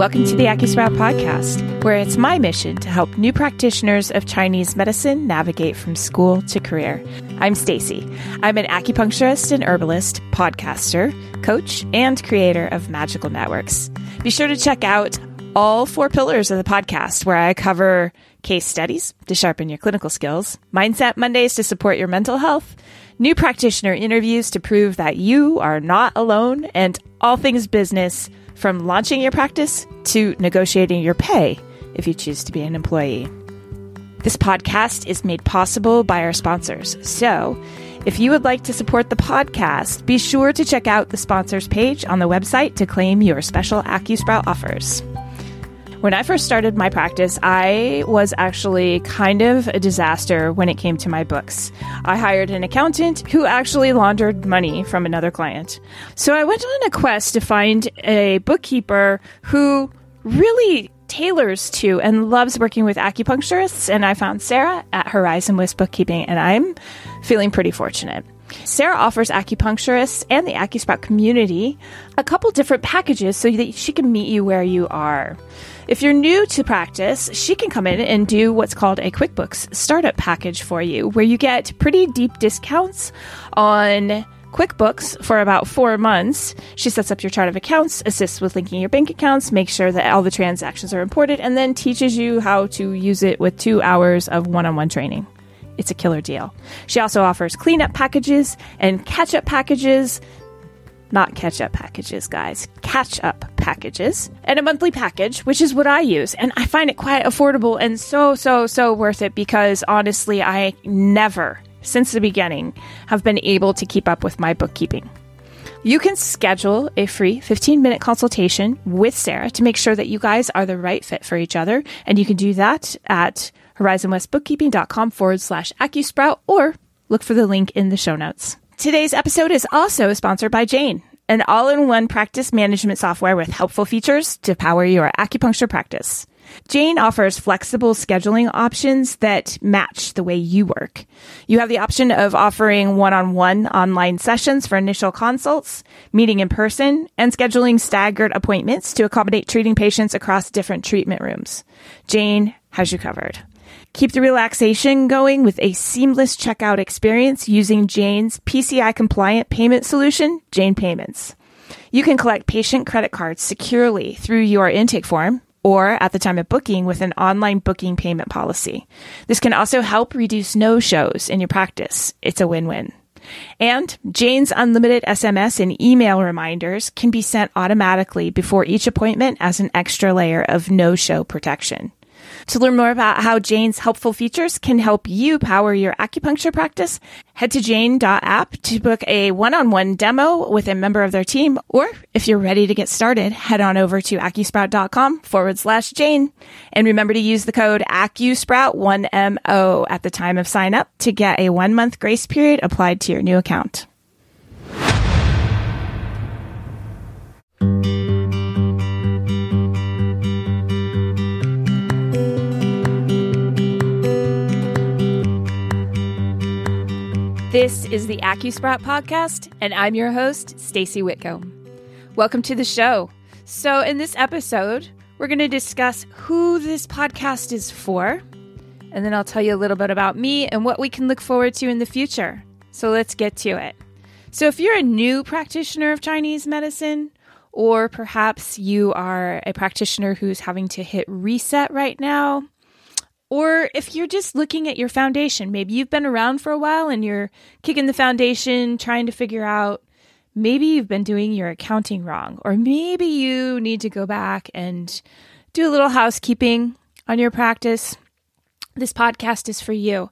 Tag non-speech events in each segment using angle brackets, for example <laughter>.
Welcome to the AcuSprout podcast, where it's my mission to help new practitioners of Chinese medicine navigate from school to career. I'm Stacy. I'm an acupuncturist and herbalist, podcaster, coach, and creator of Magical Networks. Be sure to check out all four pillars of the podcast, where I cover case studies to sharpen your clinical skills, mindset Mondays to support your mental health, new practitioner interviews to prove that you are not alone, and all things business from launching your practice to negotiating your pay if you choose to be an employee. This podcast is made possible by our sponsors. So, if you would like to support the podcast, be sure to check out the sponsors page on the website to claim your special AcuSprout offers. When I first started my practice, I was actually kind of a disaster when it came to my books. I hired an accountant who actually laundered money from another client. So I went on a quest to find a bookkeeper who really tailors to and loves working with acupuncturists. And I found Sarah at Horizon West Bookkeeping, and I'm feeling pretty fortunate. Sarah offers acupuncturists and the AcuSprout community a couple different packages so that she can meet you where you are. If you're new to practice, she can come in and do what's called a QuickBooks startup package for you, where you get pretty deep discounts on QuickBooks for about four months. She sets up your chart of accounts, assists with linking your bank accounts, makes sure that all the transactions are imported, and then teaches you how to use it with two hours of one on one training. It's a killer deal. She also offers cleanup packages and catch up packages not catch up packages, guys, catch up packages, and a monthly package, which is what I use. And I find it quite affordable and so, so, so worth it because honestly, I never, since the beginning, have been able to keep up with my bookkeeping. You can schedule a free 15 minute consultation with Sarah to make sure that you guys are the right fit for each other. And you can do that at horizonwestbookkeeping.com forward slash AcuSprout or look for the link in the show notes. Today's episode is also sponsored by Jane, an all in one practice management software with helpful features to power your acupuncture practice. Jane offers flexible scheduling options that match the way you work. You have the option of offering one on one online sessions for initial consults, meeting in person, and scheduling staggered appointments to accommodate treating patients across different treatment rooms. Jane has you covered. Keep the relaxation going with a seamless checkout experience using Jane's PCI compliant payment solution, Jane Payments. You can collect patient credit cards securely through your intake form or at the time of booking with an online booking payment policy. This can also help reduce no shows in your practice. It's a win win. And Jane's unlimited SMS and email reminders can be sent automatically before each appointment as an extra layer of no show protection. To learn more about how Jane's helpful features can help you power your acupuncture practice, head to jane.app to book a one-on-one demo with a member of their team. Or if you're ready to get started, head on over to acusprout.com forward slash Jane. And remember to use the code AcuSprout1MO at the time of sign up to get a one month grace period applied to your new account. This is the AcuSprout podcast, and I'm your host, Stacy Whitcomb. Welcome to the show. So, in this episode, we're going to discuss who this podcast is for, and then I'll tell you a little bit about me and what we can look forward to in the future. So, let's get to it. So, if you're a new practitioner of Chinese medicine, or perhaps you are a practitioner who's having to hit reset right now, or if you're just looking at your foundation, maybe you've been around for a while and you're kicking the foundation, trying to figure out maybe you've been doing your accounting wrong, or maybe you need to go back and do a little housekeeping on your practice. This podcast is for you.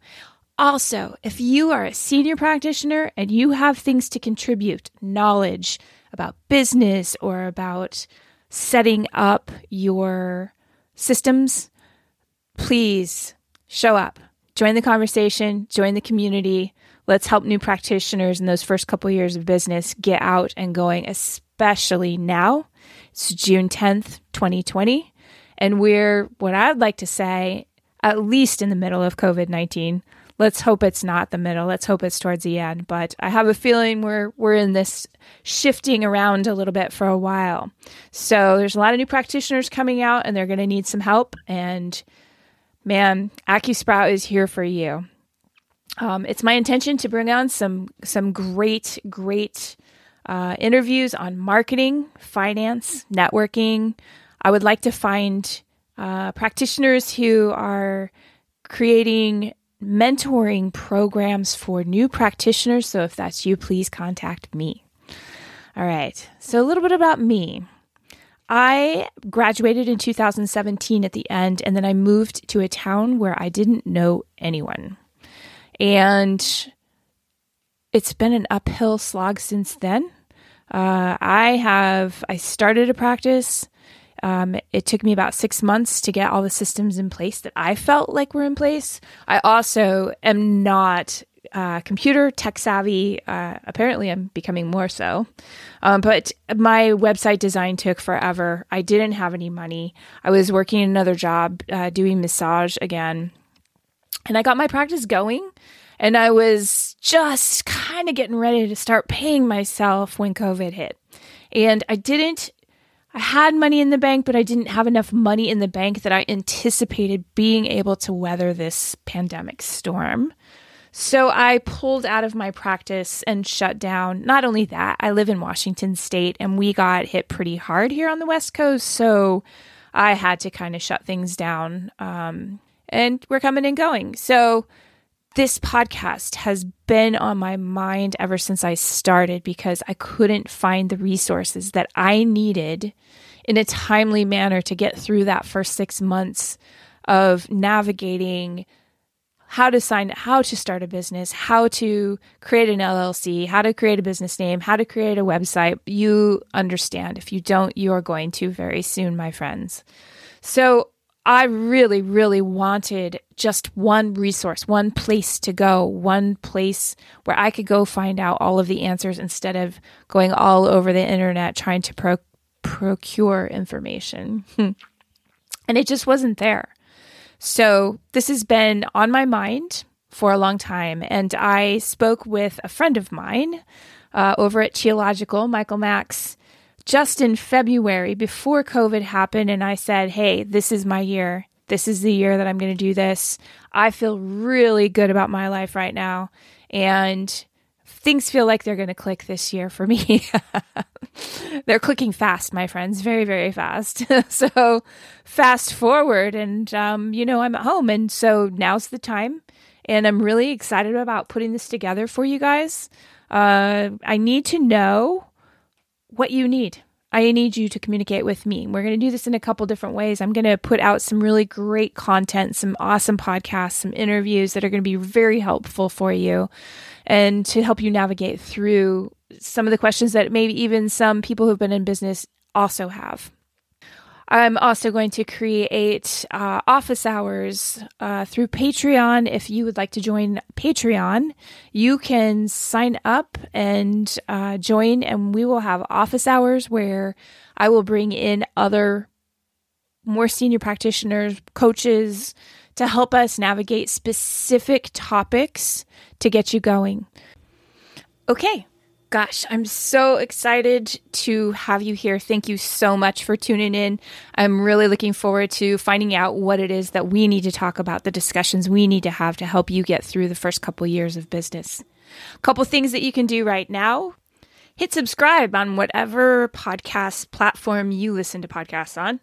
Also, if you are a senior practitioner and you have things to contribute, knowledge about business or about setting up your systems, please show up, join the conversation, join the community. Let's help new practitioners in those first couple years of business get out and going, especially now. It's June 10th, 2020. And we're, what I'd like to say, at least in the middle of COVID 19. let's hope it's not the middle. Let's hope it's towards the end. But I have a feeling we're we're in this shifting around a little bit for a while. So there's a lot of new practitioners coming out, and they're going to need some help. And man, AcuSprout is here for you. Um, it's my intention to bring on some some great great uh, interviews on marketing, finance, networking. I would like to find uh, practitioners who are creating mentoring programs for new practitioners. So if that's you, please contact me. All right. So a little bit about me. I graduated in 2017 at the end, and then I moved to a town where I didn't know anyone. And it's been an uphill slog since then. Uh, I have, I started a practice um, it took me about six months to get all the systems in place that I felt like were in place. I also am not uh, computer tech savvy. Uh, apparently, I'm becoming more so. Um, but my website design took forever. I didn't have any money. I was working another job uh, doing massage again. And I got my practice going. And I was just kind of getting ready to start paying myself when COVID hit. And I didn't I had money in the bank, but I didn't have enough money in the bank that I anticipated being able to weather this pandemic storm. So I pulled out of my practice and shut down. Not only that, I live in Washington state and we got hit pretty hard here on the West Coast. So I had to kind of shut things down. Um, and we're coming and going. So this podcast has been on my mind ever since I started because I couldn't find the resources that I needed in a timely manner to get through that first six months of navigating how to sign, how to start a business, how to create an LLC, how to create a business name, how to create a website. You understand. If you don't, you are going to very soon, my friends. So I really, really wanted just one resource, one place to go, one place where I could go find out all of the answers instead of going all over the internet trying to pro- procure information. <laughs> and it just wasn't there. So this has been on my mind for a long time. And I spoke with a friend of mine uh, over at Qiological, Michael Max, just in February before COVID happened, and I said, Hey, this is my year. This is the year that I'm going to do this. I feel really good about my life right now. And things feel like they're going to click this year for me. <laughs> they're clicking fast, my friends, very, very fast. <laughs> so, fast forward, and um, you know, I'm at home, and so now's the time. And I'm really excited about putting this together for you guys. Uh, I need to know what you need. I need you to communicate with me. We're going to do this in a couple different ways. I'm going to put out some really great content, some awesome podcasts, some interviews that are going to be very helpful for you and to help you navigate through some of the questions that maybe even some people who've been in business also have. I'm also going to create uh, office hours uh, through Patreon. If you would like to join Patreon, you can sign up and uh, join, and we will have office hours where I will bring in other more senior practitioners, coaches to help us navigate specific topics to get you going. Okay, Gosh, I'm so excited to have you here. Thank you so much for tuning in. I'm really looking forward to finding out what it is that we need to talk about, the discussions we need to have to help you get through the first couple years of business. A couple things that you can do right now. Hit subscribe on whatever podcast platform you listen to podcasts on.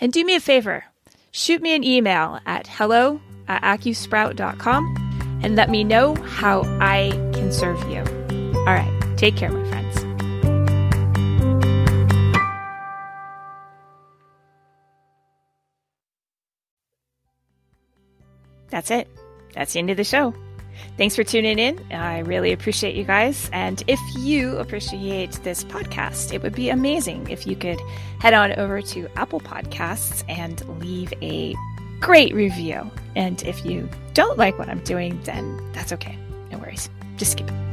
And do me a favor, shoot me an email at hello at acusprout.com and let me know how I can serve you. All right. Take care, my friends. That's it. That's the end of the show. Thanks for tuning in. I really appreciate you guys. And if you appreciate this podcast, it would be amazing if you could head on over to Apple Podcasts and leave a great review. And if you don't like what I'm doing, then that's okay. No worries. Just skip it.